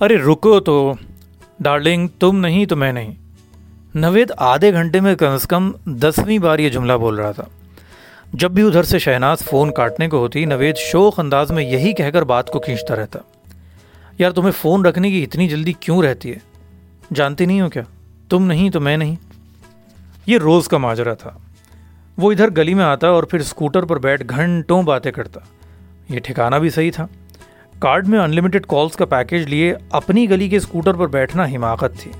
ارے رکو تو، ڈارلنگ، تم نہیں تو میں نہیں۔ نوید آدھے گھنٹے میں کم از کم دسویں بار یہ جملہ بول رہا تھا۔ جب بھی ادھر سے شہناز فون کاٹنے کو ہوتی، نوید شوق انداز میں یہی کہہ کر بات کو کھینچتا رہتا۔ یار، تمہیں فون رکھنے کی اتنی جلدی کیوں رہتی ہے؟ جانتی نہیں ہو کیا؟ تم نہیں تو میں نہیں۔ یہ روز کا ماجرا تھا۔ وہ ادھر گلی میں آتا اور پھر اسکوٹر پر بیٹھ گھنٹوں باتیں کرتا۔ یہ ٹھکانہ بھی صحیح تھا۔ کارڈ میں انلمیٹڈ کالز کا پیکج لیے اپنی گلی کے اسکوٹر پر بیٹھنا حماقت تھی۔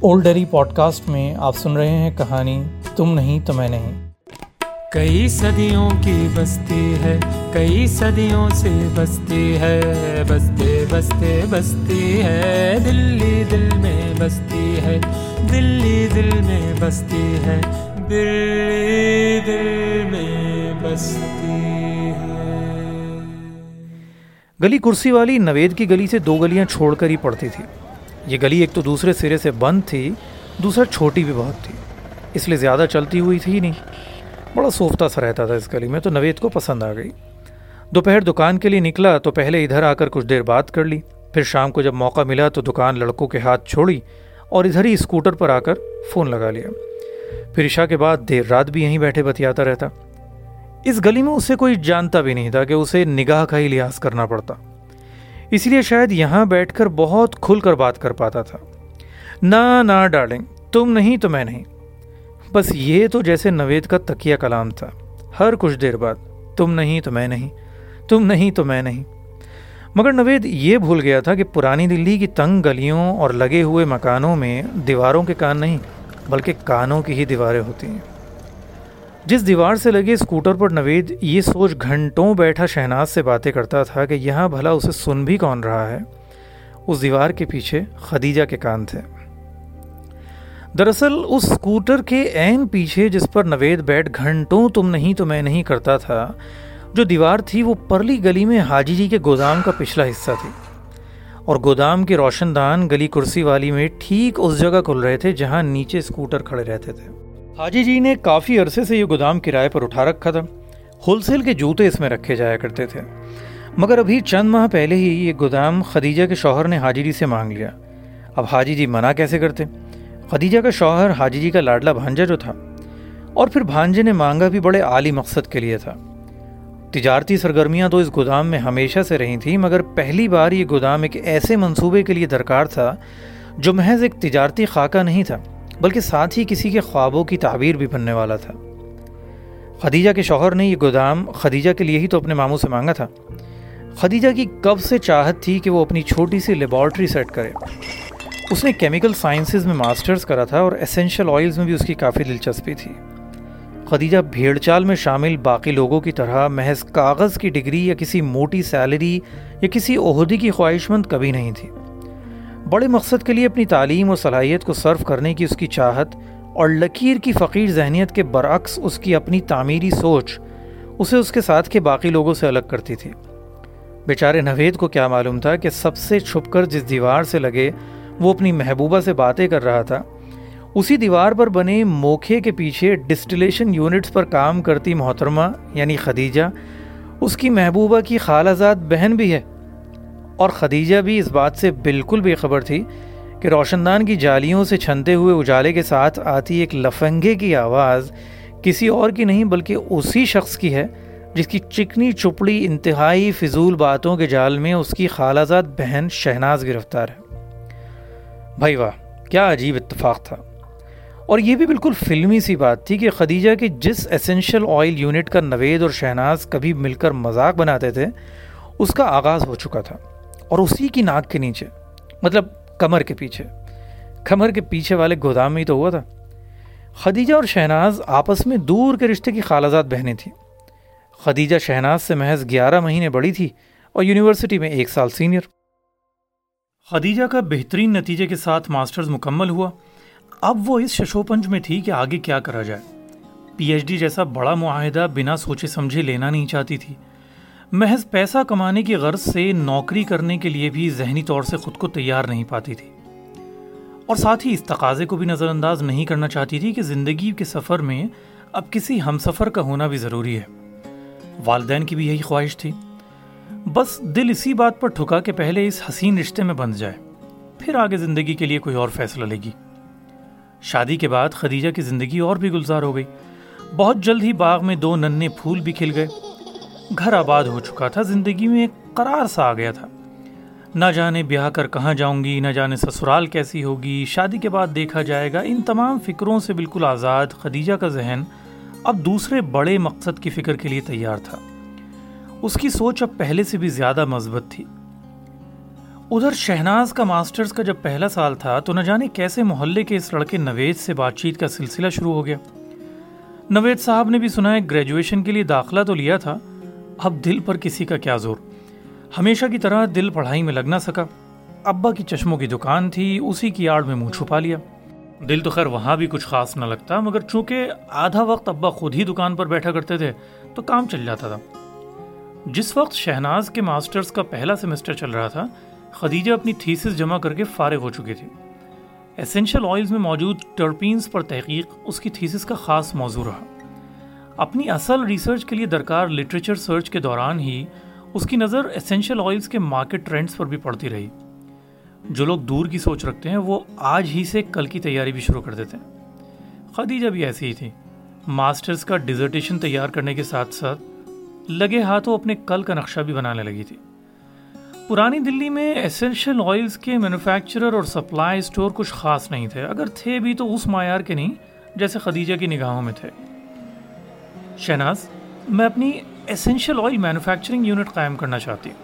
اولڈ ڈیری پوڈ کاسٹ میں آپ سن رہے ہیں کہانی تم نہیں تو میں نہیں۔ کئی صدیوں کی بستی ہے کئی صدیوں سے بستی ہے بستے بستے بستی ہے۔ دلی دل میں بستی ہے دلی دل میں بستی ہے دلی دل میں بستی۔ ہے گلی کرسی والی نوید کی گلی سے دو گلیاں چھوڑ کر ہی پڑتی تھی۔ یہ گلی ایک تو دوسرے سرے سے بند تھی، دوسرا چھوٹی بھی بہت تھی۔ اس لیے زیادہ چلتی ہوئی تھی نہیں۔ بڑا سوفتا سا رہتا تھا اس گلی میں، تو نوید کو پسند آ گئی۔ دوپہر دکان کے لیے نکلا تو پہلے ادھر آ کر کچھ دیر بات کر لی۔ پھر شام کو جب موقع ملا تو دکان لڑکوں کے ہاتھ چھوڑی اور ادھر ہی اسکوٹر پر آ کر فون لگا لیا۔ پھر عشاء کے بعد دیر رات بھی یہیں بیٹھے بتیاتا رہتا۔ اس گلی میں اسے کوئی جانتا بھی نہیں تھا کہ اسے نگاہ کا ہی لحاظ کرنا پڑتا۔ اس لیے شاید یہاں بیٹھ کر بہت کھل کر بات کر پاتا تھا۔ نہ نہ، ڈارلنگ، تم نہیں، تو میں نہیں۔ بس یہ تو جیسے نوید کا تکیہ کلام تھا۔ ہر کچھ دیر بعد، تم نہیں، تو میں نہیں، تم نہیں، تو میں نہیں۔ مگر نوید یہ بھول گیا تھا کہ پرانی دلی کی تنگ گلیوں اور لگے ہوئے مکانوں میں دیواروں کے کان نہیں، بلکہ کانوں کی ہی دیواریں ہوتی ہیں۔ جس دیوار سے لگے اسکوٹر پر نوید، یہ سوچ گھنٹوں بیٹھا شہناز سے باتیں کرتا تھا کہ یہاں بھلا اسے سن بھی کون رہا ہے۔ اس دیوار کے پیچھے خدیجہ کے کان تھے۔ دراصل، اس اسکوٹر کے عین پیچھے جس پر نوید بیٹھ گھنٹوں تم نہیں تو میں نہیں کرتا تھا، جو دیوار تھی، وہ پرلی گلی میں حاجی جی کے گودام کا پچھلا حصہ تھی۔ اور گودام کے روشن دان گلی کرسی والی میں ٹھیک اس جگہ کھل رہے تھے جہاں نیچے اسکوٹر کھڑے رہتے تھے۔ حاجی جی نے کافی عرصے سے یہ گودام کرائے پر اٹھا رکھا تھا۔ ہول سیل کے جوتے اس میں رکھے جایا کرتے تھے۔ مگر ابھی چند ماہ پہلے ہی یہ گودام خدیجہ کے شوہر نے حاجی جی سے مانگ لیا۔ اب حاجی جی منع کیسے کرتے؟ خدیجہ کا شوہر حاجی جی کا لاڈلا بھانجا جو تھا۔ اور پھر بھانجے نے مانگا بھی بڑے عالی مقصد کے لیے تھا۔ تجارتی سرگرمیاں تو اس گودام میں ہمیشہ سے رہی تھیں، مگر پہلی بار یہ گودام ایک ایسے منصوبے کے لیے درکار تھا جو محض ایک تجارتی خاکہ نہیں تھا۔ بلکہ ساتھ ہی کسی کے خوابوں کی تعبیر بھی بننے والا تھا۔ خدیجہ کے شوہر نے یہ گودام خدیجہ کے لیے ہی تو اپنے ماموں سے مانگا تھا۔ خدیجہ کی کب سے چاہت تھی کہ وہ اپنی چھوٹی سی لیبارٹری سیٹ کرے۔ اس نے کیمیکل سائنسز میں ماسٹرز کرا تھا اور اسینشل آئلز میں بھی اس کی کافی دلچسپی تھی۔ خدیجہ بھیڑ چال میں شامل باقی لوگوں کی طرح محض کاغذ کی ڈگری یا کسی موٹی سیلری یا کسی عہدے کی خواہش مند کبھی نہیں تھی۔ بڑے مقصد کے لیے اپنی تعلیم و صلاحیت کو صرف کرنے کی اس کی چاہت اور لکیر کی فقیر ذہنیت کے برعکس اس کی اپنی تعمیری سوچ، اسے اس کے ساتھ کے باقی لوگوں سے الگ کرتی تھی۔ بیچارے نوید کو کیا معلوم تھا کہ سب سے چھپ کر جس دیوار سے لگے وہ اپنی محبوبہ سے باتیں کر رہا تھا، اسی دیوار پر بنے موکھے کے پیچھے ڈسٹلیشن یونٹس پر کام کرتی محترمہ یعنی خدیجہ، اس کی محبوبہ کی خالہ زاد بہن بھی ہے۔ اور خدیجہ بھی اس بات سے بالکل بے خبر تھی کہ روشن دان کی جالیوں سے چھنتے ہوئے اجالے کے ساتھ آتی ایک لفنگے کی آواز کسی اور کی نہیں بلکہ اسی شخص کی ہے جس کی چکنی چپڑی انتہائی فضول باتوں کے جال میں اس کی خالہ زاد بہن شہناز گرفتار ہے۔ بھائی واہ، کیا عجیب اتفاق تھا۔ اور یہ بھی بالکل فلمی سی بات تھی کہ خدیجہ کے جس اسینشل آئل یونٹ کا نوید اور شہناز کبھی مل کر مذاق بناتے تھے، اس کا آغاز ہو چکا تھا۔ اور اسی کی ناک کے نیچے مطلب کمر کے پیچھے۔ کمر کے پیچھے والے گودام میں ہی تو ہوا تھا۔ خدیجہ اور شہناز آپس میں دور کے رشتے کی خالازات بہنیں تھیں۔ خدیجہ شہناز سے محض گیارہ مہینے بڑی تھی اور یونیورسٹی میں ایک سال سینئر۔ خدیجہ کا بہترین نتیجے کے ساتھ ماسٹرز مکمل ہوا۔ اب وہ اس ششوپنج میں تھی کہ آگے کیا کرا جائے۔ پی ایچ ڈی جیسا بڑا معاہدہ بنا سوچے سمجھے لینا نہیں چاہتی تھی۔ محض پیسہ کمانے کی غرض سے نوکری کرنے کے لیے بھی ذہنی طور سے خود کو تیار نہیں پاتی تھی۔ اور ساتھ ہی اس تقاضے کو بھی نظر انداز نہیں کرنا چاہتی تھی کہ زندگی کے سفر میں اب کسی ہم سفر کا ہونا بھی ضروری ہے۔ والدین کی بھی یہی خواہش تھی۔ بس دل اسی بات پر ٹھکا کہ پہلے اس حسین رشتے میں بند جائے، پھر آگے زندگی کے لیے کوئی اور فیصلہ لے گی۔ شادی کے بعد خدیجہ کی زندگی اور بھی گلزار ہو گئی۔ بہت جلد ہی باغ میں دو ننے پھول بھی کھل گئے۔ گھر آباد ہو چکا تھا، زندگی میں ایک قرار سا آ گیا تھا۔ نہ جانے بیاہ کر کہاں جاؤں گی، نہ جانے سسرال کیسی ہوگی۔ شادی کے بعد دیکھا جائے گا، ان تمام فکروں سے بالکل آزاد خدیجہ کا ذہن اب دوسرے بڑے مقصد کی فکر کے لیے تیار تھا۔ اس کی سوچ اب پہلے سے بھی زیادہ مثبت تھی۔ ادھر شہناز کا ماسٹرز کا جب پہلا سال تھا، تو نہ جانے کیسے محلے کے اس لڑکے نوید سے بات چیت کا سلسلہ شروع ہو گیا۔ نوید صاحب نے بھی سنا ہے، گریجویشن کے لیے داخلہ تو لیا تھا اب دل پر کسی کا کیا زور؟ ہمیشہ کی طرح دل پڑھائی میں لگ نہ سکا۔ ابا کی چشموں کی دکان تھی، اسی کی آڑ میں منہ چھپا لیا۔ دل تو خیر وہاں بھی کچھ خاص نہ لگتا، مگر چونکہ آدھا وقت ابا خود ہی دکان پر بیٹھا کرتے تھے، تو کام چل جاتا تھا۔ جس وقت شہناز کے ماسٹرز کا پہلا سیمسٹر چل رہا تھا، خدیجہ اپنی تھیسس جمع کر کے فارغ ہو چکی تھی اسینشل آئلز میں موجود ٹرپینز پر تحقیق، اس کی تھیسس کا خاص موضوع رہا۔ اپنی اصل ریسرچ کے لیے درکار لٹریچر سرچ کے دوران ہی اس کی نظر اسینشل آئلز کے مارکیٹ ٹرینڈز پر بھی پڑتی رہی۔ جو لوگ دور کی سوچ رکھتے ہیں، وہ آج ہی سے کل کی تیاری بھی شروع کر دیتے ہیں۔ خدیجہ بھی ایسی ہی تھی ماسٹرز کا ڈیزرٹیشن تیار کرنے کے ساتھ ساتھ لگے ہاتھوں اپنے کل کا نقشہ بھی بنانے لگی تھی۔ پرانی دلی میں اسینشل آئلز کے مینوفیکچرر اور سپلائی اسٹور کچھ خاص نہیں تھے۔ اگر تھے بھی تو اس معیار کے نہیں، جیسے خدیجہ کی نگاہوں میں تھے۔ شہناز، میں اپنی اسینشل آئل مینوفیکچرنگ یونٹ قائم کرنا چاہتی ہوں۔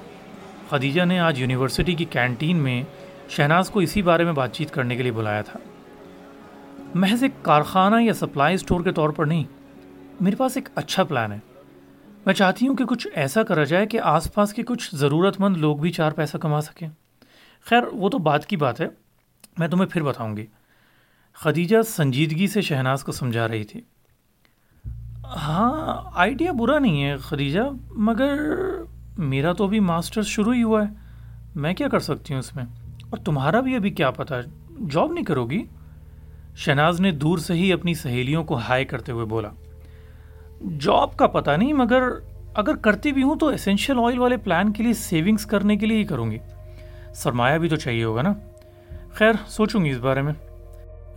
خدیجہ نے آج یونیورسٹی کی کینٹین میں شہناز کو اسی بارے میں بات چیت کرنے کے لیے بلایا تھا۔ محض ایک کارخانہ یا سپلائی اسٹور کے طور پر نہیں، میرے پاس ایک اچھا پلان ہے۔ میں چاہتی ہوں کہ کچھ ایسا کرا جائے کہ آس پاس کے کچھ ضرورت مند لوگ بھی چار پیسہ کما سکیں۔ خیر، وہ تو بات کی بات ہے، میں تمہیں پھر بتاؤں گی۔ خدیجہ سنجیدگی سے شہناز کو سمجھا رہی تھی۔ ہاں آئیڈیا برا نہیں ہے خدیجہ، مگر میرا تو ابھی ماسٹرز شروع ہی ہوا ہے۔ میں کیا کر سکتی ہوں اس میں؟ اور تمہارا بھی ابھی کیا پتہ جاب نہیں کرو گی؟ شہناز نے دور سے ہی اپنی سہیلیوں کو ہائی کرتے ہوئے بولا۔ جاب کا پتہ نہیں، مگر اگر کرتی بھی ہوں تو اسینشیل آئل والے پلان کے لیے سیونگس کرنے کے لیے ہی کروں گی۔ سرمایہ بھی تو چاہیے ہوگا نا۔ خیر، سوچوں گی اس بارے میں۔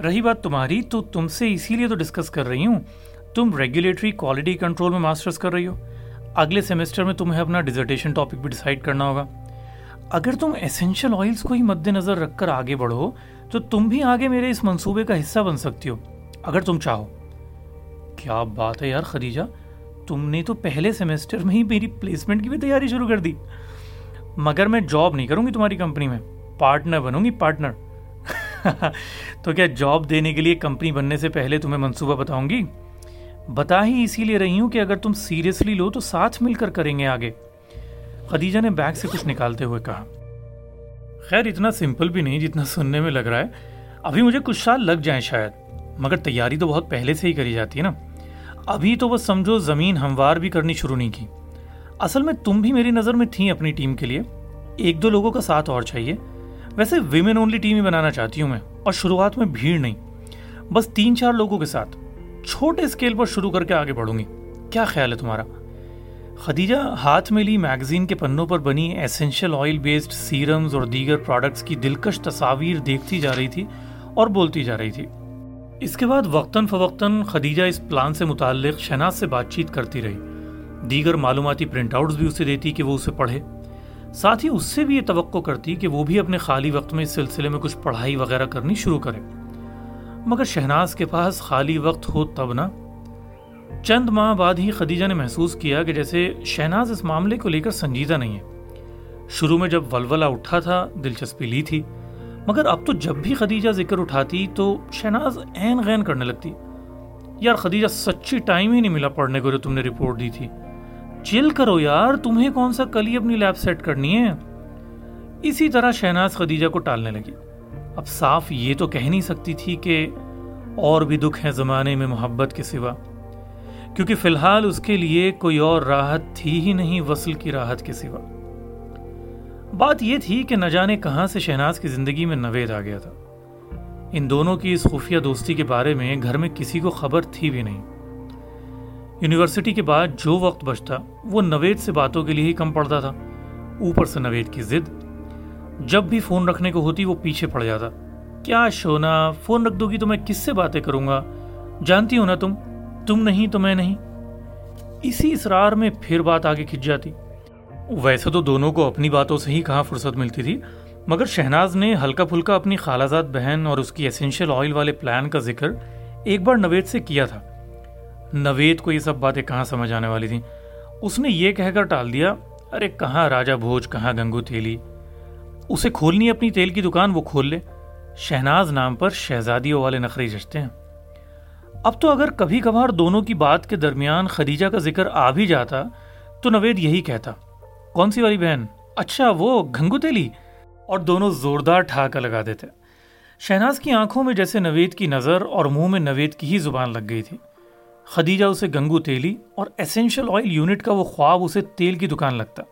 رہی بات تمہاری، تو تم سے اسی لیے تو ڈسکس کر رہی ہوں۔ تم ریگولیٹری کوالٹی کنٹرول میں ماسٹرس کر رہی ہو۔ اگلے سیمسٹر میں تمہیں اپنا ڈیزرٹیشن ٹاپک بھی ڈیسائڈ کرنا ہوگا۔ اگر تم اسینشیل آئلس کو ہی مد نظر رکھ کر آگے بڑھو، تو تم بھی آگے میرے اس منصوبے کا حصہ بن سکتی ہو۔ اگر تم چاہو۔ کیا بات ہے یار خدیجہ؟ تم نے تو پہلے سیمسٹر میں ہی میری پلیسمنٹ کی بھی تیاری شروع کر دی۔ مگر میں جاب نہیں کروں گی تمہاری کمپنی میں۔ پارٹنر بنوں گی پارٹنر تو کیا جاب دینے کے لیے کمپنی بننے سے پہلے تمہیں منصوبہ بتاؤں گی؟ بتا ہی اسی لیے رہی ہوں کہ اگر تم سیریسلی لو تو ساتھ مل کر کریں گے آگے۔ خدیجہ نے بیگ سے کچھ نکالتے ہوئے کہا، خیر، اتنا سمپل بھی نہیں جتنا سننے میں لگ رہا ہے۔ ابھی مجھے کچھ سال لگ جائیں شاید، مگر تیاری تو بہت پہلے سے ہی کری جاتی ہے نا۔ ابھی تو بس سمجھو زمین ہموار بھی کرنی شروع نہیں کی۔ اصل میں تم بھی میری نظر میں تھیں اپنی ٹیم کے لیے۔ ایک دو لوگوں کا ساتھ اور چاہیے۔ ویسے ویمن اونلی ٹیم ہی بنانا چاہتی ہوں میں، اور شروعات میں بھیڑ نہیں۔ بس تین چار لوگوں کے ساتھ۔ چھوٹے اسکیل پر شروع کر کے آگے بڑھوں گی۔ کیا خیال ہے تمہارا؟ خدیجہ، ہاتھ میں لی میگزین کے پنوں پر بنی ایسنشل آئل بیسڈ سیرمز اور دیگر پروڈکٹس کی دلکش تصاویر دیکھتی جا رہی تھی اور بولتی جا رہی تھی۔ اس کے بعد وقتاً فوقتاً خدیجہ اس پلان سے متعلق شہناز سے بات چیت کرتی رہی۔ دیگر معلوماتی پرنٹ آؤٹس بھی اسے دیتی کہ وہ اسے پڑھے۔ ساتھ ہی اس سے بھی یہ توقع کرتی کہ وہ بھی اپنے خالی وقت میں اس سلسلے میں کچھ پڑھائی وغیرہ کرنی شروع کرے۔ مگر شہناز کے پاس خالی وقت ہو تب نہ۔ چند ماہ بعد ہی خدیجہ نے محسوس کیا کہ جیسے شہناز اس معاملے کو لے کر سنجیدہ نہیں ہے۔ شروع میں جب ولولہ اٹھا تھا، دلچسپی لی تھی، مگر اب تو جب بھی خدیجہ ذکر اٹھاتی تو شہناز این غین کرنے لگتی۔ یار خدیجہ، سچی ٹائم ہی نہیں ملا پڑھنے کو جو تم نے رپورٹ دی تھی۔ چل کرو یار، تمہیں کون سا کل ہی اپنی لیب سیٹ کرنی ہے؟ اسی طرح شہناز خدیجہ کو ٹالنے لگی۔ اب صاف یہ تو کہہ نہیں سکتی تھی کہ اور بھی دکھ ہیں زمانے میں محبت کے سوا، کیونکہ فی الحال اس کے لیے کوئی اور راحت تھی ہی نہیں وصل کی راحت کے سوا۔ بات یہ تھی کہ نہ جانے کہاں سے شہناز کی زندگی میں نوید آ گیا تھا۔ ان دونوں کی اس خفیہ دوستی کے بارے میں گھر میں کسی کو خبر تھی بھی نہیں۔ یونیورسٹی کے بعد جو وقت بچتا، وہ نوید سے باتوں کے لیے ہی کم پڑتا تھا۔ اوپر سے نوید کی ضد جب بھی فون رکھنے کو ہوتی وہ پیچھے پڑ جاتا۔ کیا شونا، فون رکھ دو گی تو میں کس سے باتیں کروں گا؟ جانتی ہو نا تم؟ تم نہیں تو میں نہیں۔ اسی اسرار میں پھر بات آگے کھنچ جاتی۔ ویسے تو دونوں کو اپنی باتوں سے ہی کہاں فرصت ملتی تھی، مگر شہناز نے ہلکا پھلکا اپنی خالازاد بہن اور اس کی اسینشیل آئل والے پلان کا ذکر ایک بار نوید سے کیا تھا۔ نوید کو یہ سب باتیں کہاں سمجھ آنے والی تھیں؟ اس نے یہ کہہ کر ٹال دیا، ارے کہاں راجا بھوج، کہاں گنگو تیلی اسے کھولنی اپنی تیل کی دکان، وہ کھول لے۔ شہناز نام پر شہزادیوں والے نخری جچتے ہیں۔ اب تو اگر کبھی کبھار دونوں کی بات کے درمیان خدیجہ کا ذکر آ بھی جاتا، تو نوید یہی کہتا، کون سی والی بہن؟ اچھا وہ گنگو تیلی؟ اور دونوں زوردار ٹھاکا لگا دیتے۔ شہناز کی آنکھوں میں جیسے نوید کی نظر اور منہ میں نوید کی ہی زبان لگ گئی تھی۔ خدیجہ اسے گنگو تیلی اور اسینشل آئل یونٹ کا وہ خواب اسے تیل کی دکان لگتا۔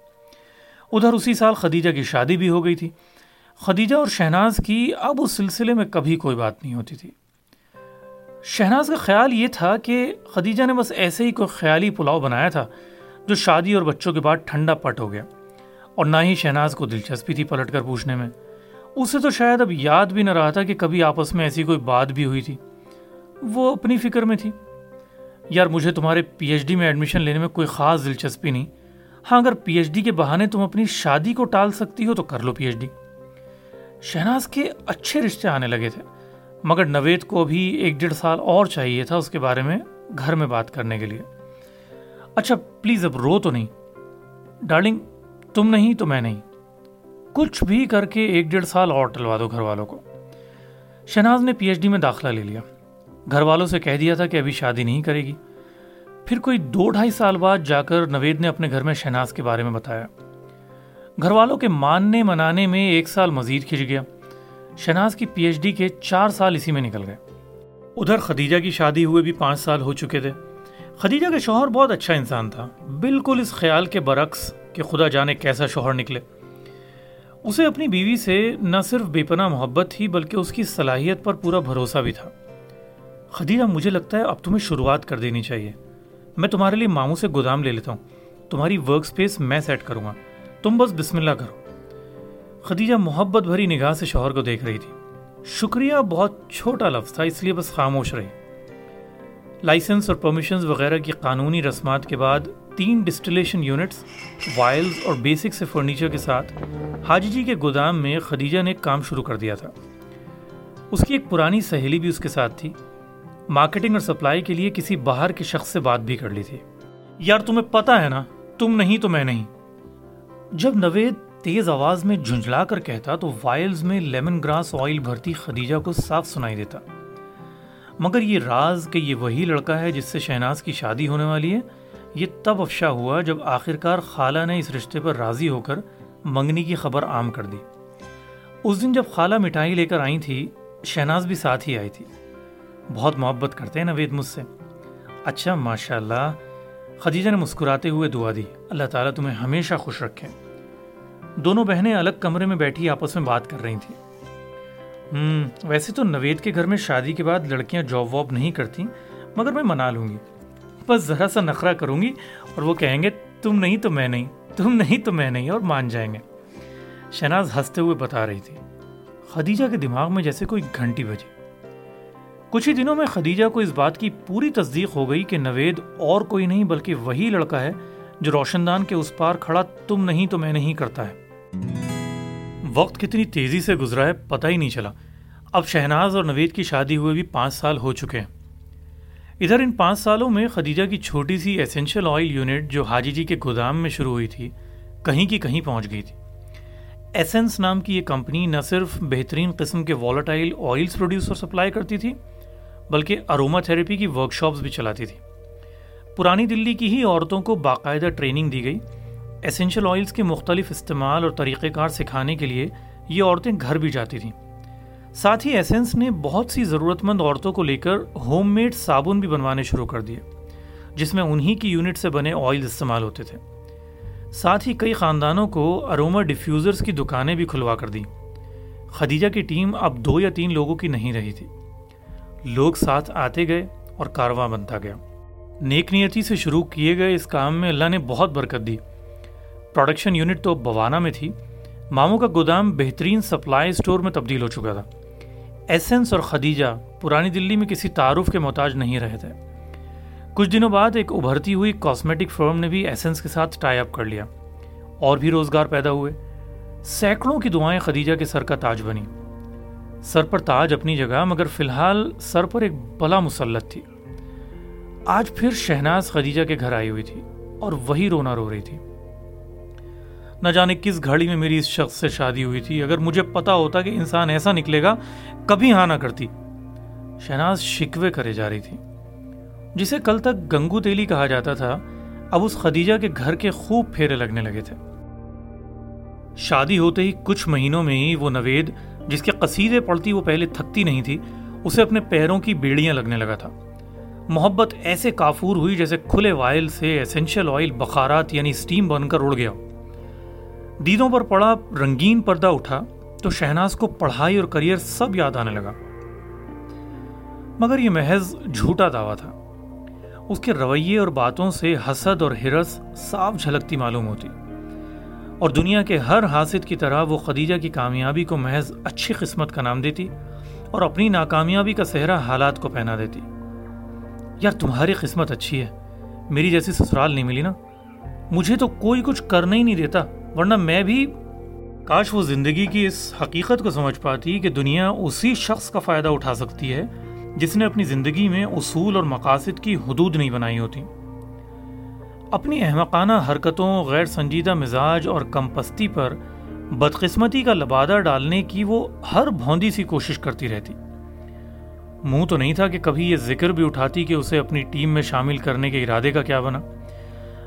ادھر اسی سال خدیجہ کی شادی بھی ہو گئی تھی۔ خدیجہ اور شہناز کی اب اس سلسلے میں کبھی کوئی بات نہیں ہوتی تھی۔ شہناز کا خیال یہ تھا کہ خدیجہ نے بس ایسے ہی کوئی خیالی پلاؤ بنایا تھا جو شادی اور بچوں کے بعد ٹھنڈا پٹ ہو گیا اور نہ ہی شہناز کو دلچسپی تھی پلٹ کر پوچھنے میں۔ اسے تو شاید اب یاد بھی نہ رہا تھا کہ کبھی آپس میں ایسی کوئی بات بھی ہوئی تھی۔ وہ اپنی فکر میں تھی۔ یار، مجھے تمہارے پی ایچ ڈی میں ایڈمیشن لینے میں کوئی خاص دلچسپی نہیں۔ ہاں اگر پی ایچ ڈی کے بہانے تم اپنی شادی کو ٹال سکتی ہو تو کر لو پی ایچ ڈی۔ شہناز کے اچھے رشتے آنے لگے تھے، مگر نوید کو بھی ایک ڈیڑھ سال اور چاہیے تھا اس کے بارے میں گھر میں بات کرنے کے لیے۔ اچھا پلیز اب رو تو نہیں۔ ڈارلنگ، تم نہیں تو میں نہیں۔ کچھ بھی کر کے ایک ڈیڑھ سال اور ٹلوا دو گھر والوں کو۔ شہناز نے پی ایچ ڈی میں داخلہ لے لیا۔ گھر والوں سے کہہ دیا تھا کہ ابھی شادی نہیں کرے گی۔ پھر کوئی دو ڈھائی سال بعد جا کر نوید نے اپنے گھر میں شہناز کے بارے میں بتایا۔ گھر والوں کے ماننے منانے میں ایک سال مزید کھنچ گیا۔ شہناز کی پی ایچ ڈی کے چار سال اسی میں نکل گئے۔ ادھر خدیجہ کی شادی ہوئے بھی پانچ سال ہو چکے تھے۔ خدیجہ کا شوہر بہت اچھا انسان تھا۔ بالکل اس خیال کے برعکس کہ خدا جانے کیسا شوہر نکلے۔ اسے اپنی بیوی سے نہ صرف بے پناہ محبت تھی بلکہ اس کی صلاحیت پر پورا بھروسہ بھی تھا۔ خدیجہ، مجھے لگتا ہے اب تمہیں شروعات کر دینی چاہیے۔ میں تمہارے لیے ماموں سے گودام لے لیتا ہوں۔ تمہاری ورک سپیس میں سیٹ کروں گا۔ تم بس بسم اللہ کرو۔ خدیجہ محبت بھری نگاہ سے شوہر کو دیکھ رہی تھی۔ شکریہ، بہت چھوٹا لفظ تھا، اس لیے بس خاموش رہی۔ لائسنس اور پرمیشنز وغیرہ کی قانونی رسمات کے بعد تین ڈسٹلیشن یونٹس وائلز اور بیسک سے فرنیچر کے ساتھ حاجی جی کے گودام میں خدیجہ نے کام شروع کر دیا تھا۔ اس کی ایک پرانی سہیلی بھی اس کے ساتھ تھی۔ مارکیٹنگ اور سپلائی کے لیے کسی باہر کے شخص سے بات بھی کر لی تھی۔ یار تمہیں پتا ہے نا، تم نہیں تو میں نہیں۔ جب نوید تیز آواز میں جھنجھلا کر کہتا تو وائلز میں لیمن گراس آئل بھرتی خدیجہ کو صاف سنائی دیتا۔ مگر یہ راز کہ یہ وہی لڑکا ہے جس سے شہناز کی شادی ہونے والی ہے، یہ تب افشا ہوا جب آخرکار خالہ نے اس رشتے پر راضی ہو کر منگنی کی خبر عام کر دی۔ اس دن جب خالہ مٹھائی لے کر آئی تھی، شہناز بھی ساتھ ہی آئی تھی۔ بہت محبت کرتے ہیں نوید مجھ سے۔ اچھا ماشاء اللہ خدیجہ نے مسکراتے ہوئے دعا دی۔ اللہ تعالیٰ تمہیں ہمیشہ خوش رکھے۔ دونوں بہنیں الگ کمرے میں بیٹھی آپس میں بات کر رہی تھیں۔ ہوں ویسے تو نوید کے گھر میں شادی کے بعد لڑکیاں جاب واب نہیں کرتی مگر میں منا لوں گی۔ بس ذرا سا نخرہ کروں گی اور وہ کہیں گے، تم نہیں تو میں نہیں، تم نہیں تو میں نہیں اور مان جائیں گے۔ شہناز ہنستے ہوئے بتا رہی تھی۔ خدیجہ کے دماغ میں جیسے کوئی گھنٹی بجی۔ کچھ ہی دنوں میں خدیجہ کو اس بات کی پوری تصدیق ہو گئی کہ نوید اور کوئی نہیں بلکہ وہی لڑکا ہے جو روشن دان کے اس پار کھڑا تم نہیں تو میں نہیں کرتا ہے۔ وقت کتنی تیزی سے گزرا ہے پتہ ہی نہیں چلا۔ اب شہناز اور نوید کی شادی ہوئے بھی پانچ سال ہو چکے ہیں۔ ادھر ان پانچ سالوں میں خدیجہ کی چھوٹی سی ایسینشل آئل یونٹ جو حاجی جی کے گودام میں شروع ہوئی تھی، کہیں کی کہیں پہنچ گئی تھی۔ ایسنس نام کی یہ کمپنی نہ صرف بہترین قسم کے والیٹائل آئلس پروڈیوس اور سپلائی کرتی تھی بلکہ اروما تھراپی کی ورک شاپس بھی چلاتی تھی۔ پرانی دلی کی ہی عورتوں کو باقاعدہ ٹریننگ دی گئی۔ اسینشل آئلس کے مختلف استعمال اور طریقہ کار سکھانے کے لیے یہ عورتیں گھر بھی جاتی تھیں۔ ساتھ ہی ایسنس نے بہت سی ضرورت مند عورتوں کو لے کر ہوم میڈ صابن بھی بنوانے شروع کر دیے، جس میں انہی کی یونٹ سے بنے آئل استعمال ہوتے تھے۔ ساتھ ہی کئی خاندانوں کو اروما ڈیفیوزرز کی دکانیں بھی کھلوا کر دیں۔ خدیجہ کی ٹیم اب دو یا تین لوگوں کی نہیں رہی تھی۔ لوگ ساتھ آتے گئے اور کارواں بنتا گیا۔ نیک نیتی سے شروع کیے گئے اس کام میں اللہ نے بہت برکت دی۔ پروڈکشن یونٹ تو بوانا میں تھی، ماموں کا گودام بہترین سپلائی اسٹور میں تبدیل ہو چکا تھا۔ ایسنس اور خدیجہ پرانی دلی میں کسی تعارف کے محتاج نہیں رہے تھے۔ کچھ دنوں بعد ایک ابھرتی ہوئی کاسمیٹک فرم نے بھی ایسنس کے ساتھ ٹائی اپ کر لیا۔ اور بھی روزگار پیدا ہوئے۔ سینکڑوں کی دعائیں خدیجہ کے سر کا تاج بنی سر پر تاج اپنی جگہ، مگر فی الحال سر پر ایک بلا مسلط تھی۔ آج پھر شہناز خدیجہ کے گھر آئی ہوئی تھی اور وہی رونا رو رہی تھی۔ نہ جانے کس گھڑی میں میری اس شخص سے شادی ہوئی تھی۔ اگر مجھے پتا ہوتا کہ انسان ایسا نکلے گا، کبھی ہاں نہ کرتی۔ شہناز شکوے کرے جا رہی تھی، جسے کل تک گنگو تیلی کہا جاتا تھا۔ اب اس خدیجہ کے گھر کے خوب پھیرے لگنے لگے تھے۔ شادی ہوتے ہی کچھ مہینوں میں ہی وہ نوید جس کے قصیدے پڑتی وہ پہلے تھکتی نہیں تھی، اسے اپنے پیروں کی بیڑیاں لگنے لگا تھا۔ محبت ایسے کافور ہوئی جیسے کھلے وائل سے ایسنشل آئل بخارات یعنی سٹیم بن کر اڑ گیا۔ دیدوں پر پڑا رنگین پردہ اٹھا تو شہناز کو پڑھائی اور کریئر سب یاد آنے لگا۔ مگر یہ محض جھوٹا دعویٰ تھا۔ اس کے رویے اور باتوں سے حسد اور ہرس صاف جھلکتی معلوم ہوتی۔ اور دنیا کے ہر حاصل کی طرح وہ خدیجہ کی کامیابی کو محض اچھی قسمت کا نام دیتی اور اپنی ناکامیابی کا صحرا حالات کو پہنا دیتی۔ یار تمہاری قسمت اچھی ہے، میری جیسی سسرال نہیں ملی نا؟ مجھے تو کوئی کچھ کرنا ہی نہیں دیتا، ورنہ میں بھی کاش وہ زندگی کی اس حقیقت کو سمجھ پاتی کہ دنیا اسی شخص کا فائدہ اٹھا سکتی ہے جس نے اپنی زندگی میں اصول اور مقاصد کی حدود نہیں بنائی ہوتی۔ اپنی احمقانہ حرکتوں، غیر سنجیدہ مزاج اور کمپستی پر بدقسمتی کا لبادہ ڈالنے کی وہ ہر بھوندی سی کوشش کرتی رہتی۔ منہ تو نہیں تھا کہ کبھی یہ ذکر بھی اٹھاتی کہ اسے اپنی ٹیم میں شامل کرنے کے ارادے کا کیا بنا۔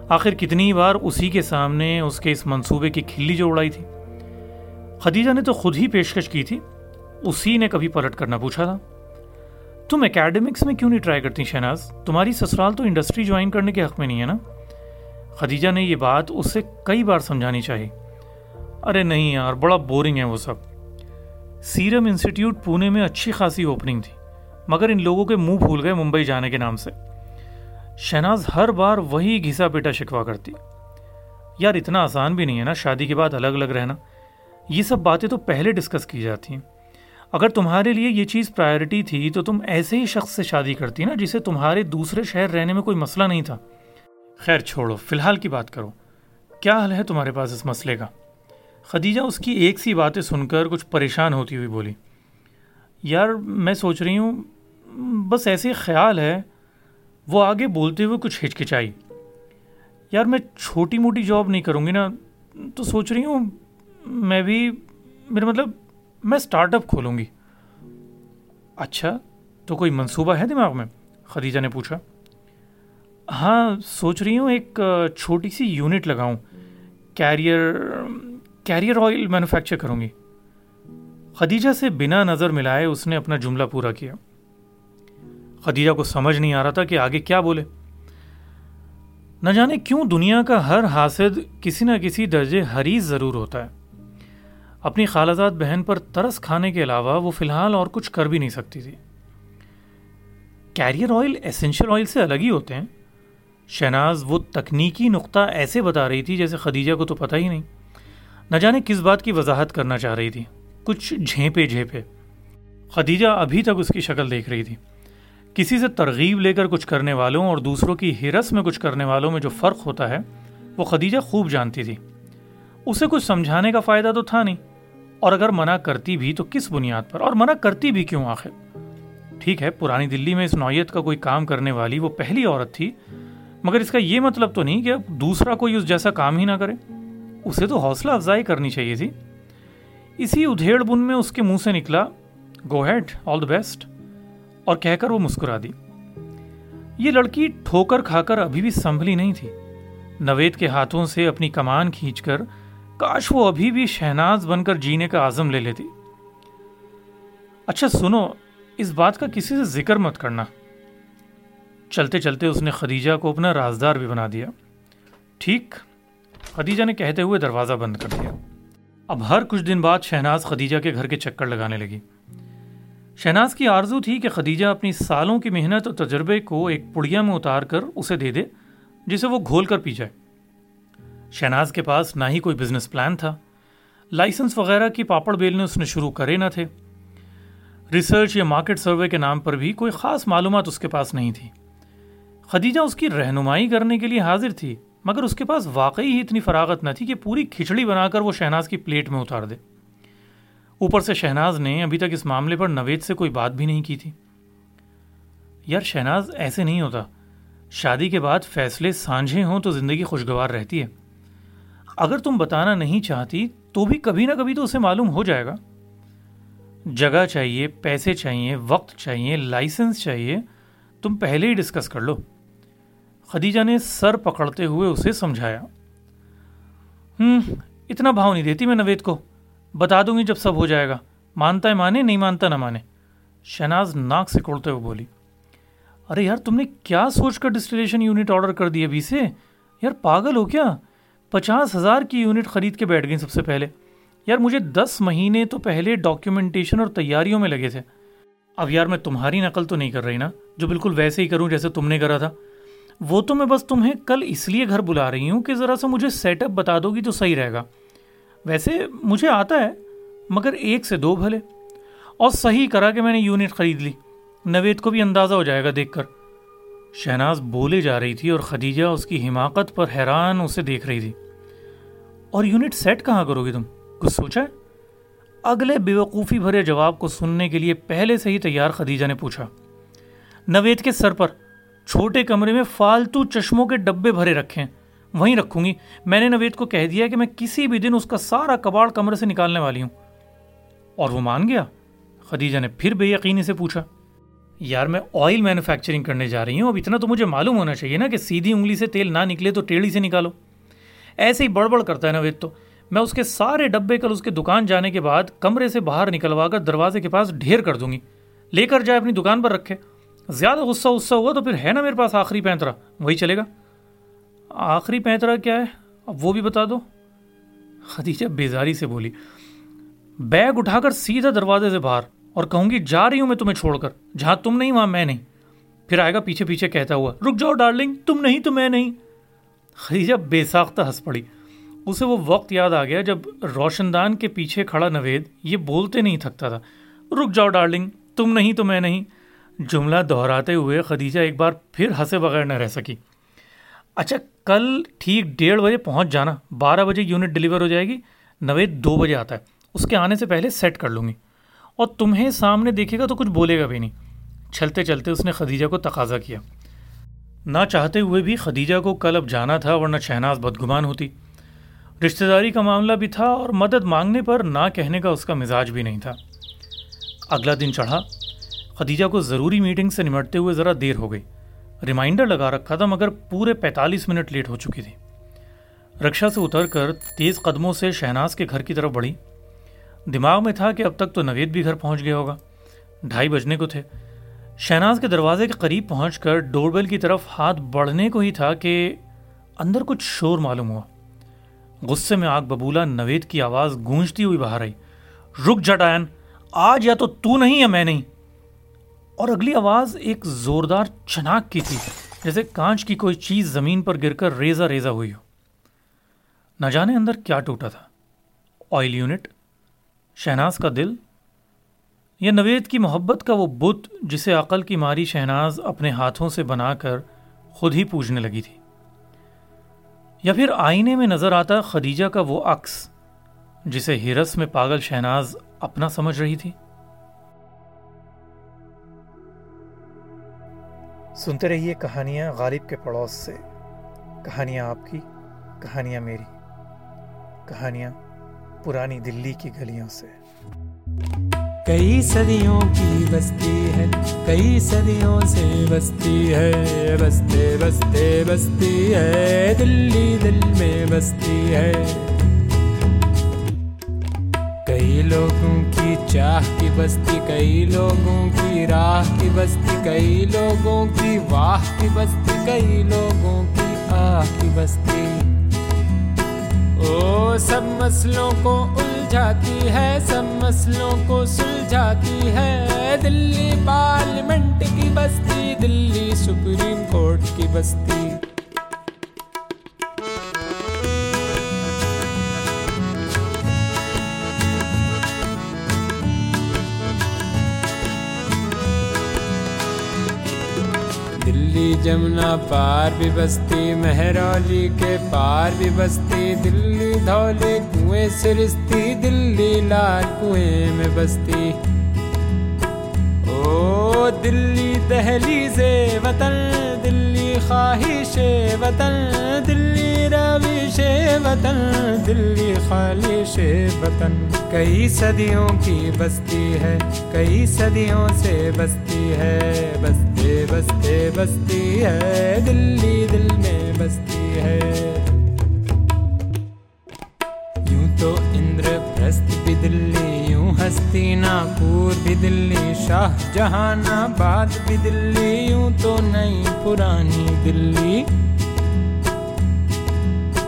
آخر کتنی بار اسی کے سامنے اس کے اس منصوبے کی کھلی جو اڑائی تھی۔ خدیجہ نے تو خود ہی پیشکش کی تھی۔ اسی نے کبھی پلٹ کرنا پوچھا تھا۔ تم اکیڈمکس میں کیوں نہیں ٹرائی کرتی شہناز؟ تمہاری سسرال تو انڈسٹری جوائن کرنے کے حق میں نہیں ہے نا؟ خدیجہ نے یہ بات اسے کئی بار سمجھانی چاہی۔ ارے نہیں یار، بڑا بورنگ ہے وہ سب۔ سیرم انسٹیٹیوٹ پونے میں اچھی خاصی اوپننگ تھی، مگر ان لوگوں کے منہ بھول گئے ممبئی جانے کے نام سے۔ شہناز ہر بار وہی گھسا پیٹا شکوا کرتی۔ یار اتنا آسان بھی نہیں ہے نا، شادی کے بعد الگ الگ رہنا۔ یہ سب باتیں تو پہلے ڈسکس کی جاتی ہیں۔ اگر تمہارے لیے یہ چیز پرائرٹی تھی تو تم ایسے ہی شخص سے شادی کرتی نا جسے تمہارے دوسرے شہر رہنے میں کوئی مسئلہ نہیں تھا۔ خیر چھوڑو، فی الحال کی بات کرو۔ کیا حل ہے تمہارے پاس اس مسئلے کا؟ خدیجہ اس کی ایک سی باتیں سن کر کچھ پریشان ہوتی ہوئی بولی۔ یار، میں سوچ رہی ہوں، بس ایسے خیال ہے، وہ آگے بولتے ہوئے کچھ ہچکچائی۔ یار، میں چھوٹی موٹی جاب نہیں کروں گی نا، تو سوچ رہی ہوں، میں بھی، میرا مطلب میں اسٹارٹ اپ کھولوں گی۔ اچھا تو کوئی منصوبہ ہے دماغ میں؟ خدیجہ نے پوچھا۔ ہاں سوچ رہی ہوں، ایک چھوٹی سی یونٹ لگاؤں۔ کیریئر کیریئر آئل مینوفیکچر کروں گی۔ خدیجہ سے بنا نظر ملائے اس نے اپنا جملہ پورا کیا۔ خدیجہ کو سمجھ نہیں آ رہا تھا کہ آگے کیا بولے۔ نہ جانے کیوں دنیا کا ہر حاصل کسی نہ کسی درجے حریض ضرور ہوتا ہے۔ اپنی خالزاد بہن پر ترس کھانے کے علاوہ وہ فی الحال اور کچھ کر بھی نہیں سکتی تھی۔ کیریئر آئل اسینشل آئل سے الگ ہی ہوتے ہیں۔ شہناز وہ تکنیکی نقطہ ایسے بتا رہی تھی جیسے خدیجہ کو تو پتہ ہی نہیں۔ نہ جانے کس بات کی وضاحت کرنا چاہ رہی تھی۔ کچھ جھیپے جھیپے خدیجہ ابھی تک اس کی شکل دیکھ رہی تھی۔ کسی سے ترغیب لے کر کچھ کرنے والوں اور دوسروں کی ہرس میں کچھ کرنے والوں میں جو فرق ہوتا ہے، وہ خدیجہ خوب جانتی تھی۔ اسے کچھ سمجھانے کا فائدہ تو تھا نہیں۔ اور اگر منع کرتی بھی تو کس بنیاد پر؟ اور منع کرتی بھی کیوں آخر؟ ٹھیک ہے، پرانی دلی میں اس نوعیت کا کوئی کام کرنے والی وہ پہلی عورت تھی۔ مگر اس کا یہ مطلب تو نہیں کہ دوسرا کوئی اس جیسا کام ہی نہ کرے۔ اسے تو حوصلہ افزائی کرنی چاہیے تھی۔ اسی ادھیڑ بن میں اس کے منہ سے نکلا گو ہیڈ آل دا بیسٹ اور کہہ کر وہ مسکرا دی۔ یہ لڑکی ٹھوکر کھا کر ابھی بھی سنبھلی نہیں تھی۔ نوید کے ہاتھوں سے اپنی کمان کھینچ کر، کاش وہ ابھی بھی شہناز بن کر جینے کا عزم لے لیتی۔ اچھا سنو، اس بات کا کسی سے ذکر مت کرنا۔ چلتے چلتے اس نے خدیجہ کو اپنا رازدار بھی بنا دیا۔ ٹھیک، خدیجہ نے کہتے ہوئے دروازہ بند کر دیا۔ اب ہر کچھ دن بعد شہناز خدیجہ کے گھر کے چکر لگانے لگی۔ شہناز کی آرزو تھی کہ خدیجہ اپنی سالوں کی محنت اور تجربے کو ایک پڑیا میں اتار کر اسے دے دے، جسے وہ گھول کر پی جائے۔ شہناز کے پاس نہ ہی کوئی بزنس پلان تھا۔ لائسنس وغیرہ کی پاپڑ بیلنے اس نے شروع کرے نہ تھے۔ ریسرچ یا مارکیٹ سروے کے نام پر بھی کوئی خاص معلومات اس کے پاس نہیں تھی۔ خدیجہ اس کی رہنمائی کرنے کے لیے حاضر تھی، مگر اس کے پاس واقعی ہی اتنی فراغت نہ تھی کہ پوری کھچڑی بنا کر وہ شہناز کی پلیٹ میں اتار دے۔ اوپر سے شہناز نے ابھی تک اس معاملے پر نوید سے کوئی بات بھی نہیں کی تھی۔ یار شہناز ایسے نہیں ہوتا۔ شادی کے بعد فیصلے سانجھے ہوں تو زندگی خوشگوار رہتی ہے۔ اگر تم بتانا نہیں چاہتی تو بھی کبھی نہ کبھی تو اسے معلوم ہو جائے گا۔ جگہ چاہیے، پیسے چاہیے، وقت چاہیے، لائسنس چاہیے، تم پہلے ہی ڈسکس کر لو۔ خدیجہ نے سر پکڑتے ہوئے اسے سمجھایا۔ ہوں اتنا بھاؤ نہیں دیتی میں نوید کو۔ بتا دوں گی جب سب ہو جائے گا۔ مانتا ہے مانے، نہیں مانتا نہ مانے۔ شہناز ناک سے کوڑتے ہوئے بولی، ارے یار، تم نے کیا سوچ کر ڈسٹریشن یونٹ آرڈر کر دی ابھی سے؟ یار، پاگل ہو کیا؟ پچاس ہزار کی یونٹ خرید کے بیٹھ گئی سب سے پہلے۔ یار، مجھے دس مہینے تو پہلے ڈاکیومنٹیشن اور تیاریوں میں لگے تھے۔ اب یار، میں تمہاری نقل تو نہیں کر رہی نا، جو بالکل ویسے ہی کروں جیسے تم نے کرا تھا۔ وہ تو میں بس تمہیں کل اس لیے گھر بلا رہی ہوں کہ ذرا سا مجھے سیٹ اپ بتا دو گی تو صحیح رہے گا۔ ویسے مجھے آتا ہے، مگر ایک سے دو بھلے۔ اور صحیح کرا کہ میں نے یونٹ خرید لی۔ نوید کو بھی اندازہ ہو جائے گا دیکھ کر۔ شہناز بولے جا رہی تھی اور خدیجہ اس کی حماقت پر حیران اسے دیکھ رہی تھی۔ اور یونٹ سیٹ کہاں کرو گی تم؟ کچھ سوچا ہے؟ اگلے بیوقوفی بھرے جواب کو سننے کے لیے پہلے سے ہی تیار خدیجہ نے پوچھا۔ نوید کے سر پر چھوٹے کمرے میں فالتو چشموں کے ڈبے بھرے رکھے وہیں رکھوں گی۔ میں نے نوید کو کہہ دیا کہ میں کسی بھی دن اس کا سارا کباڑ کمرے سے نکالنے والی ہوں۔ اور وہ مان گیا۔ خدیجہ نے پھر بے یقینی سے پوچھا۔ یار، میں آئل مینوفیکچرنگ کرنے جا رہی ہوں۔ اب اتنا تو مجھے معلوم ہونا چاہیے نا کہ سیدھی انگلی سے تیل نہ نکلے تو ٹیڑھی سے نکالو۔ ایسے ہی بڑبڑ کرتا ہے نوید تو۔ میں اس کے سارے ڈبے کل اس کے دکان جانے کے بعد کمرے سے باہر نکلوا کر دروازے کے پاس ڈھیر کر دوں گی۔ لے کر جائے اپنی دکان پر رکھے۔ زیادہ غصہ غصہ ہوا تو پھر ہے نا میرے پاس آخری پینترا وہی چلے گا۔ آخری پینترا کیا ہے؟ اب وہ بھی بتا دو۔ خدیجہ بیزاری سے بولی، بیگ اٹھا کر سیدھا دروازے سے باہر اور کہوں گی، جا رہی ہوں میں تمہیں چھوڑ کر۔ جہاں تم نہیں، وہاں میں نہیں۔ پھر آئے گا پیچھے پیچھے کہتا ہوا، رک جاؤ ڈارلنگ، تم نہیں تو میں نہیں۔ خدیجہ بے ساختہ ہنس پڑی۔ اسے وہ وقت یاد آ گیا جب روشن دان کے پیچھے کھڑا نوید یہ بولتے نہیں تھکتا تھا۔ رک جاؤ ڈارلنگ، تم نہیں تو میں نہیں۔ جملہ دہراتے ہوئے خدیجہ ایک بار پھر ہنسے بغیر نہ رہ سکی۔ اچھا کل ٹھیک ڈیڑھ بجے پہنچ جانا، بارہ بجے یونٹ ڈلیور ہو جائے گی نوید دو بجے آتا ہے۔ اس کے آنے سے پہلے سیٹ کر لوں گی۔ اور تمہیں سامنے دیکھے گا تو کچھ بولے گا بھی نہیں۔ چلتے چلتے اس نے خدیجہ کو تقاضا کیا۔ نہ چاہتے ہوئے بھی خدیجہ کو کل اب جانا تھا ورنہ شہناز بدگمان ہوتی۔ رشتہ داری کا معاملہ بھی تھا اور مدد مانگنے پر نہ کہنے کا اس کا مزاج بھی نہیں تھا۔ اگلا دن چڑھا۔ خدیجہ کو ضروری میٹنگ سے نمٹتے ہوئے ذرا دیر ہو گئی۔ ریمائنڈر لگا رکھا تھا مگر پورے پینتالیس منٹ لیٹ ہو چکی تھی۔ رکشا سے اتر کر تیز قدموں سے شہناز کے گھر کی طرف بڑھی۔ دماغ میں تھا کہ اب تک تو نوید بھی گھر پہنچ گیا ہوگا۔ ڈھائی بجنے کو تھے۔ شہناز کے دروازے کے قریب پہنچ کر ڈور بیل کی طرف ہاتھ بڑھنے کو ہی تھا کہ اندر کچھ شور معلوم ہوا۔ غصے میں آگ ببولا، نوید کی آواز گونجتی ہوئی باہر آئی۔ رک جٹائن آج یا تو تو نہیں یا میں نہیں۔ اور اگلی آواز ایک زوردار چناک کی تھی، جیسے کانچ کی کوئی چیز زمین پر گر کر ریزا ریزا ہوئی ہو۔ نہ جانے اندر کیا ٹوٹا تھا۔ آئل یونٹ، شہناز کا دل، یا نوید کی محبت کا وہ بت جسے عقل کی ماری شہناز اپنے ہاتھوں سے بنا کر خود ہی پوجنے لگی تھی۔ یا پھر آئینے میں نظر آتا خدیجہ کا وہ عکس، جسے ہرس میں پاگل شہناز اپنا سمجھ رہی تھی۔ سنتے رہیے کہانیاں غالب کے پڑوس سے۔ کہانیاں آپ کی، کہانیاں میری۔ کہانیاں پرانی دلی کی گلیوں سے۔ کئی صدیوں کی بستی ہے، کئی صدیوں سے بستی ہے۔ بستے بستے، بستی ہے۔ دلی دل میں بستی ہے۔ کئی لوگوں کی چاہ کی بستی کئی لوگوں کی راہ کی بستی کئی لوگوں کی واہ کی بستی کئی لوگوں کی آہ کی بستی او سب مسلوں کو الجھاتی ہے سب مسلوں کو سلجھاتی ہے دلی پارلیمنٹ کی بستی دلی سپریم کورٹ کی بستی جمنا پار بھی بستی مہرولی کے پار بھی بستی، دلی دھولے کنویں سے رستی دلی لال کنویں میں بستی۔ او دلی دہلی سے وطن، دلی خواہش وطن، دلی روش وطن دلی خواہش وطن۔ کئی صدیوں کی بستی ہے، کئی صدیوں سے بستی ہے۔ بستے بستے، بستی ہے۔ دلی، دل میں بستی ہے۔ یوں تو اندر پرست بھی دلی، یوں ہستی ناپور بھی دلی۔ شاہ جہان آباد بھی دلی، یوں تو نئی پرانی دلی۔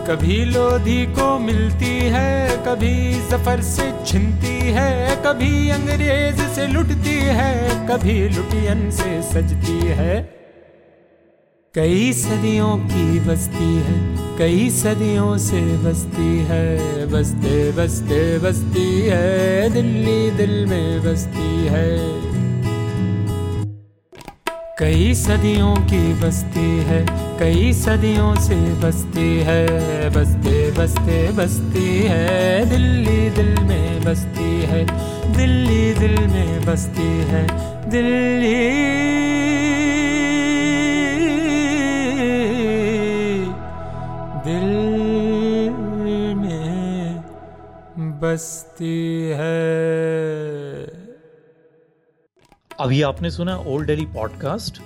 کبھی لودھی کو ملتی ہے، کبھی سفر سے چھنتی ہے، کبھی انگریز سے لٹتی ہے، کبھی لٹین سے سجتی ہے۔ کئی صدیوں کی بستی ہے، کئی صدیوں سے بستی ہے بستے بستے بستی ہے، دلی دل میں بستی ہے۔ کئی صدیوں کی بستی ہے، کئی صدیوں سے بستی ہے، بستے بستے، بستی ہے۔ دلی دل میں بستی ہے، دلی دل میں بستی ہے، دلی۔ دل میں بستی ہے۔ ابھی آپ نے سنا اولڈ ڈیلی پوڈ کاسٹ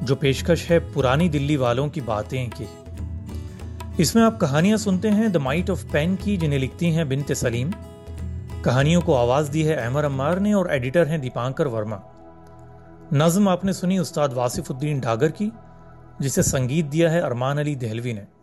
جو پیشکش ہے پرانی دلی والوں کی باتیں کی۔ اس میں آپ کہانیاں سنتے ہیں دا مائٹ آف پین کی، جنہیں لکھتی ہیں بنت سلیم۔ کہانیوں کو آواز دی ہے احمر عمار نے اور ایڈیٹر ہیں دیپانکر ورما۔ نظم آپ نے سنی استاد واصف الدین ڈاگر کی، جسے سنگیت دیا ہے ارمان علی دہلوی نے۔